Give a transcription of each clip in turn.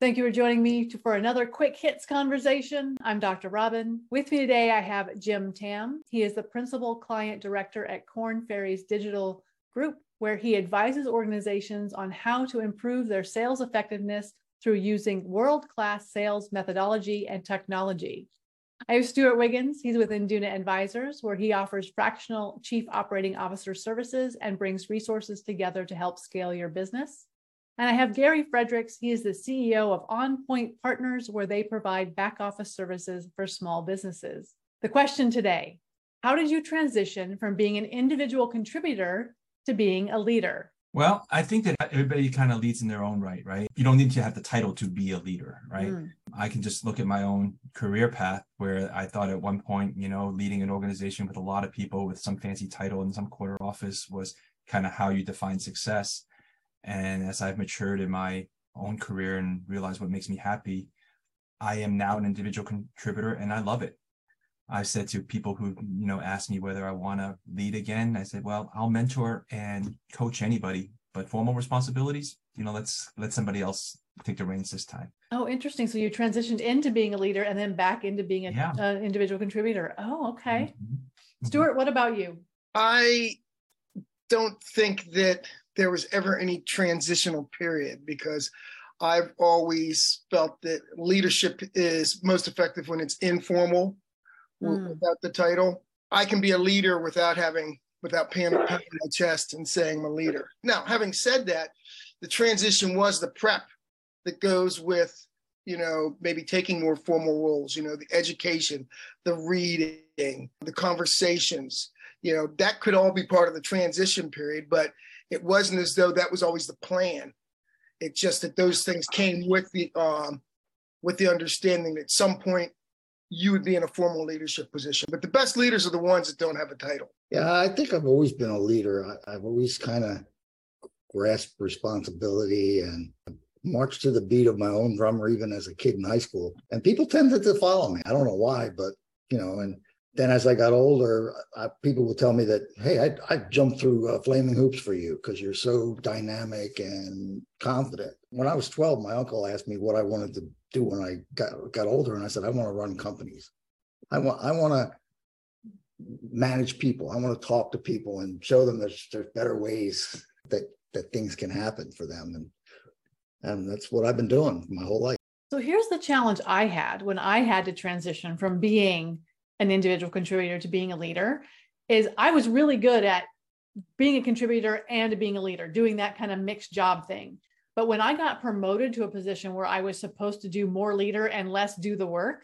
Thank you for joining me for another quick hits conversation. I'm Dr. Robin. With me today, I have Jim Tam. He is the principal client director at Korn Ferry's Digital Group, where he advises organizations on how to improve their sales effectiveness through using world class sales methodology and technology. I have Stuart Wiggins. He's with Induna Advisors, where he offers fractional chief operating officer services and brings resources together to help scale your business. And I have Gary Fredericks. He is the CEO of On Point Partners, where they provide back office services for small businesses. The question today How did you transition from being an individual contributor to being a leader? Well, I think that everybody kind of leads in their own right, right? You don't need to have the title to be a leader, right? Mm. I can just look at my own career path where I thought at one point, you know, leading an organization with a lot of people with some fancy title in some corner office was kind of how you define success. And as I've matured in my own career and realized what makes me happy, I am now an individual contributor and I love it. I've said to people who, you know, ask me whether I want to lead again, I said, well, I'll mentor and coach anybody, but formal responsibilities, you know, let's let somebody else take the reins this time. Oh, interesting. So you transitioned into being a leader and then back into being an yeah. individual contributor. Oh, okay. Mm-hmm. mm-hmm. Stuart, what about you? I don't think that there was ever any transitional period because I've always felt that leadership is most effective when it's informal mm. without the title. I can be a leader without having without paying my chest and saying I'm a leader. Now, having said that, the transition was the prep that goes with, you know, maybe taking more formal roles, you know, the education, the reading, the conversations, you know, that could all be part of the transition period, but it wasn't as though that was always the plan. It's just that those things came with the um, with the understanding that at some point you would be in a formal leadership position. But the best leaders are the ones that don't have a title. Yeah, I think I've always been a leader. I, have always kind of grasped responsibility and marched to the beat of my own drummer, even as a kid in high school. And people tended to follow me. I don't know why, but you know, and then as I got older, I, people would tell me that, hey, I, I jumped through uh, flaming hoops for you because you're so dynamic and confident. When I was 12, my uncle asked me what I wanted to do when I got, got older. And I said, I want to run companies. I want, I want to manage people. I want to talk to people and show them that there's better ways that, that things can happen for them. And, and that's what I've been doing my whole life. So here's the challenge I had when I had to transition from being an individual contributor to being a leader is I was really good at being a contributor and being a leader, doing that kind of mixed job thing. But when I got promoted to a position where I was supposed to do more leader and less do the work,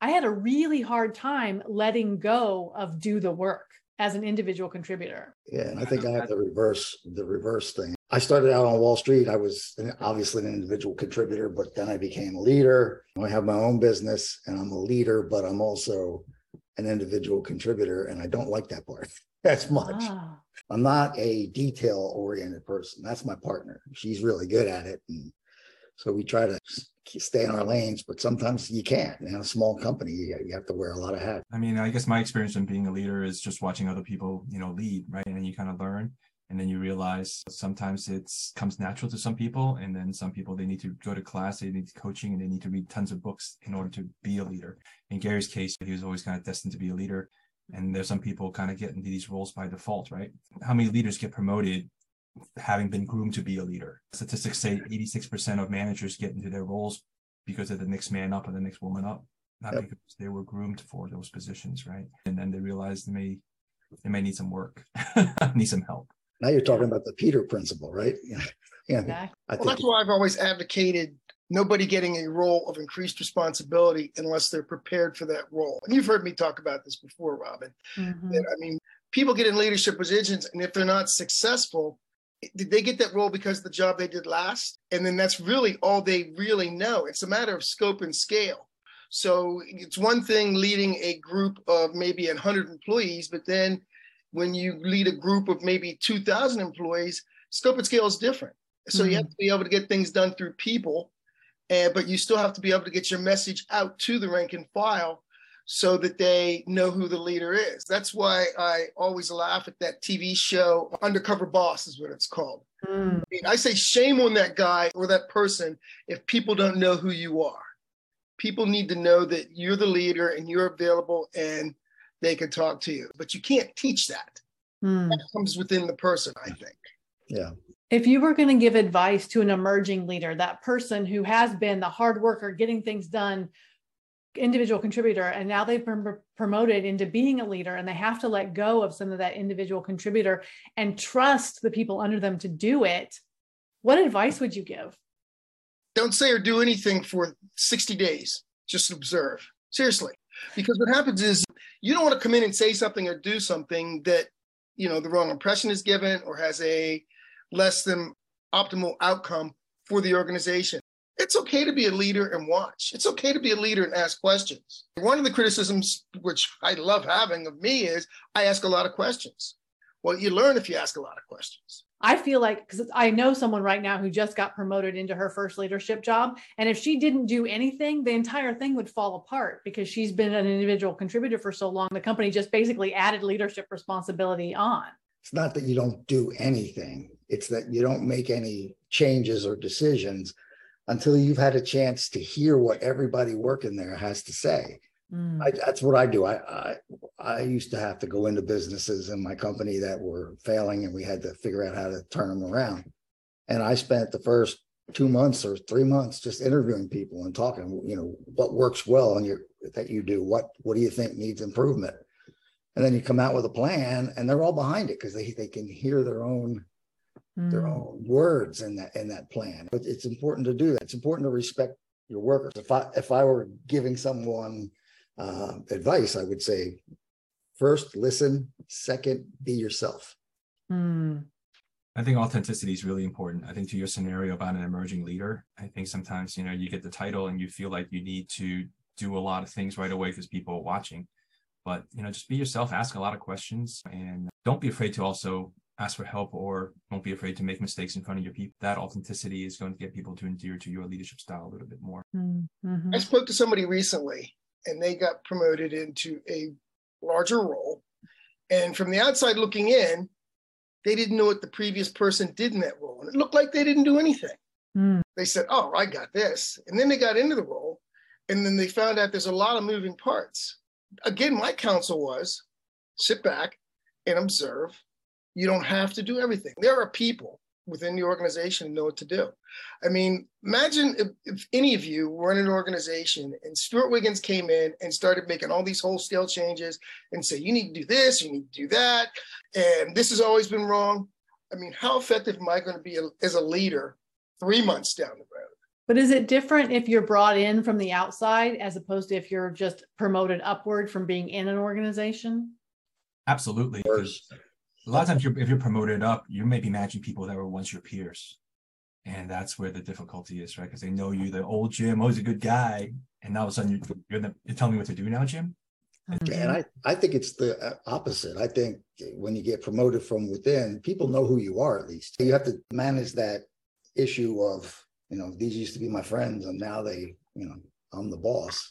I had a really hard time letting go of do the work as an individual contributor. Yeah, and I think I have the reverse the reverse thing. I started out on Wall Street. I was obviously an individual contributor, but then I became a leader. I have my own business and I'm a leader, but I'm also an individual contributor, and I don't like that part as much. Ah. I'm not a detail oriented person. That's my partner. She's really good at it. And so we try to stay in our lanes, but sometimes you can't. In a small company, you have to wear a lot of hats. I mean, I guess my experience in being a leader is just watching other people, you know, lead, right? And you kind of learn and then you realize sometimes it comes natural to some people and then some people they need to go to class they need coaching and they need to read tons of books in order to be a leader. In gary's case he was always kind of destined to be a leader and there's some people kind of get into these roles by default right? How many leaders get promoted having been groomed to be a leader? Statistics say 86% of managers get into their roles because they're the next man up or the next woman up not yep. because they were groomed for those positions right? And then they realize they may they may need some work need some help now you're talking about the Peter principle, right? Yeah. yeah. Exactly. well, that's why I've always advocated nobody getting a role of increased responsibility unless they're prepared for that role. And you've heard me talk about this before, Robin. Mm-hmm. I mean, people get in leadership positions, and if they're not successful, did they get that role because of the job they did last? And then that's really all they really know. It's a matter of scope and scale. So it's one thing leading a group of maybe 100 employees, but then when you lead a group of maybe 2,000 employees, scope and scale is different. So mm-hmm. you have to be able to get things done through people, and, but you still have to be able to get your message out to the rank and file so that they know who the leader is. That's why I always laugh at that TV show, Undercover Boss is what it's called. Mm. I, mean, I say shame on that guy or that person if people don't know who you are. People need to know that you're the leader and you're available and they can talk to you. But you can't teach that. Mm. That comes within the person, I think. Yeah. If you were going to give advice to an emerging leader, that person who has been the hard worker, getting things done, individual contributor, and now they've been promoted into being a leader and they have to let go of some of that individual contributor and trust the people under them to do it, what advice would you give? Don't say or do anything for 60 days. Just observe. Seriously. Because what happens is you don't want to come in and say something or do something that, you know, the wrong impression is given or has a less than optimal outcome for the organization. It's okay to be a leader and watch. It's okay to be a leader and ask questions. One of the criticisms, which I love having of me, is I ask a lot of questions. Well, you learn if you ask a lot of questions. I feel like because I know someone right now who just got promoted into her first leadership job. And if she didn't do anything, the entire thing would fall apart because she's been an individual contributor for so long. The company just basically added leadership responsibility on. It's not that you don't do anything, it's that you don't make any changes or decisions until you've had a chance to hear what everybody working there has to say. Mm. I, that's what I do. I, I I used to have to go into businesses in my company that were failing, and we had to figure out how to turn them around. And I spent the first two months or three months just interviewing people and talking. You know what works well on your that you do. What what do you think needs improvement? And then you come out with a plan, and they're all behind it because they they can hear their own their mm. own words in that in that plan. But it's important to do that. It's important to respect your workers. If I if I were giving someone uh, advice, I would say first, listen. Second, be yourself. Mm. I think authenticity is really important. I think to your scenario about an emerging leader, I think sometimes, you know, you get the title and you feel like you need to do a lot of things right away because people are watching. But, you know, just be yourself, ask a lot of questions, and don't be afraid to also ask for help or don't be afraid to make mistakes in front of your people. That authenticity is going to get people to endear to your leadership style a little bit more. Mm-hmm. I spoke to somebody recently and they got promoted into a larger role. And from the outside looking in, they didn't know what the previous person did in that role. And it looked like they didn't do anything. Mm. They said, Oh, I got this. And then they got into the role. And then they found out there's a lot of moving parts. Again, my counsel was sit back and observe. You don't have to do everything. There are people within the organization know what to do. I mean, imagine if, if, any of you were in an organization and Stuart Wiggins came in and started making all these wholesale changes and say, you need to do this, you need to do that, and this has always been wrong. I mean, how effective am I going to be as a leader three months down the road? But is it different if you're brought in from the outside as opposed to if you're just promoted upward from being in an organization? Absolutely a lot of times you're, if you're promoted up, you may be managing people that were once your peers. And that's where the difficulty is, right? Because they know you, the old Jim, always a good guy. And now all of a sudden you're, you're, the, you're telling me what to do now, Jim? And I, I think it's the uh, opposite. I think when you get promoted from within, people know who you are at least. You have to manage that issue of, you know, these used to be my friends and now they, you know, I'm the boss.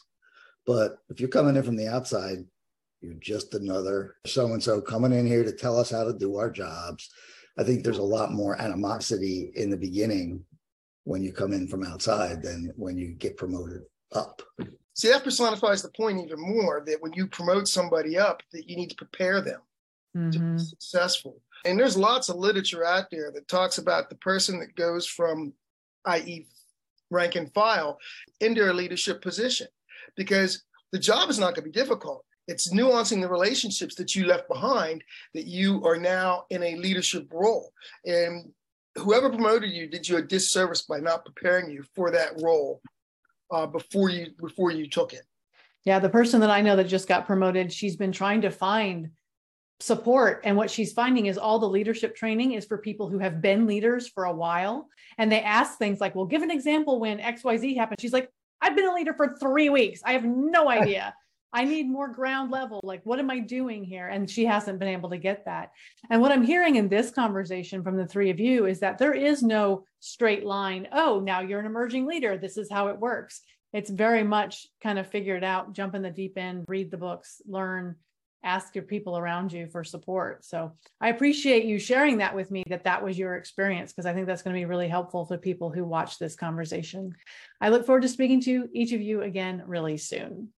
But if you're coming in from the outside, you're just another so and so coming in here to tell us how to do our jobs. I think there's a lot more animosity in the beginning when you come in from outside than when you get promoted up. See, that personifies the point even more that when you promote somebody up, that you need to prepare them mm-hmm. to be mm-hmm. successful. And there's lots of literature out there that talks about the person that goes from, i.e., rank and file, into a leadership position because the job is not going to be difficult. It's nuancing the relationships that you left behind that you are now in a leadership role. And whoever promoted you did you a disservice by not preparing you for that role uh, before you before you took it. Yeah, the person that I know that just got promoted, she's been trying to find support. And what she's finding is all the leadership training is for people who have been leaders for a while. And they ask things like well give an example when xyz happened. She's like i've been a leader for three weeks. I have no idea I need more ground level. Like, what am I doing here? And she hasn't been able to get that. And what I'm hearing in this conversation from the three of you is that there is no straight line. Oh, now you're an emerging leader. This is how it works. It's very much kind of figured out, jump in the deep end, read the books, learn, ask your people around you for support. So I appreciate you sharing that with me that that was your experience because I think that's going to be really helpful for people who watch this conversation. I look forward to speaking to each of you again really soon.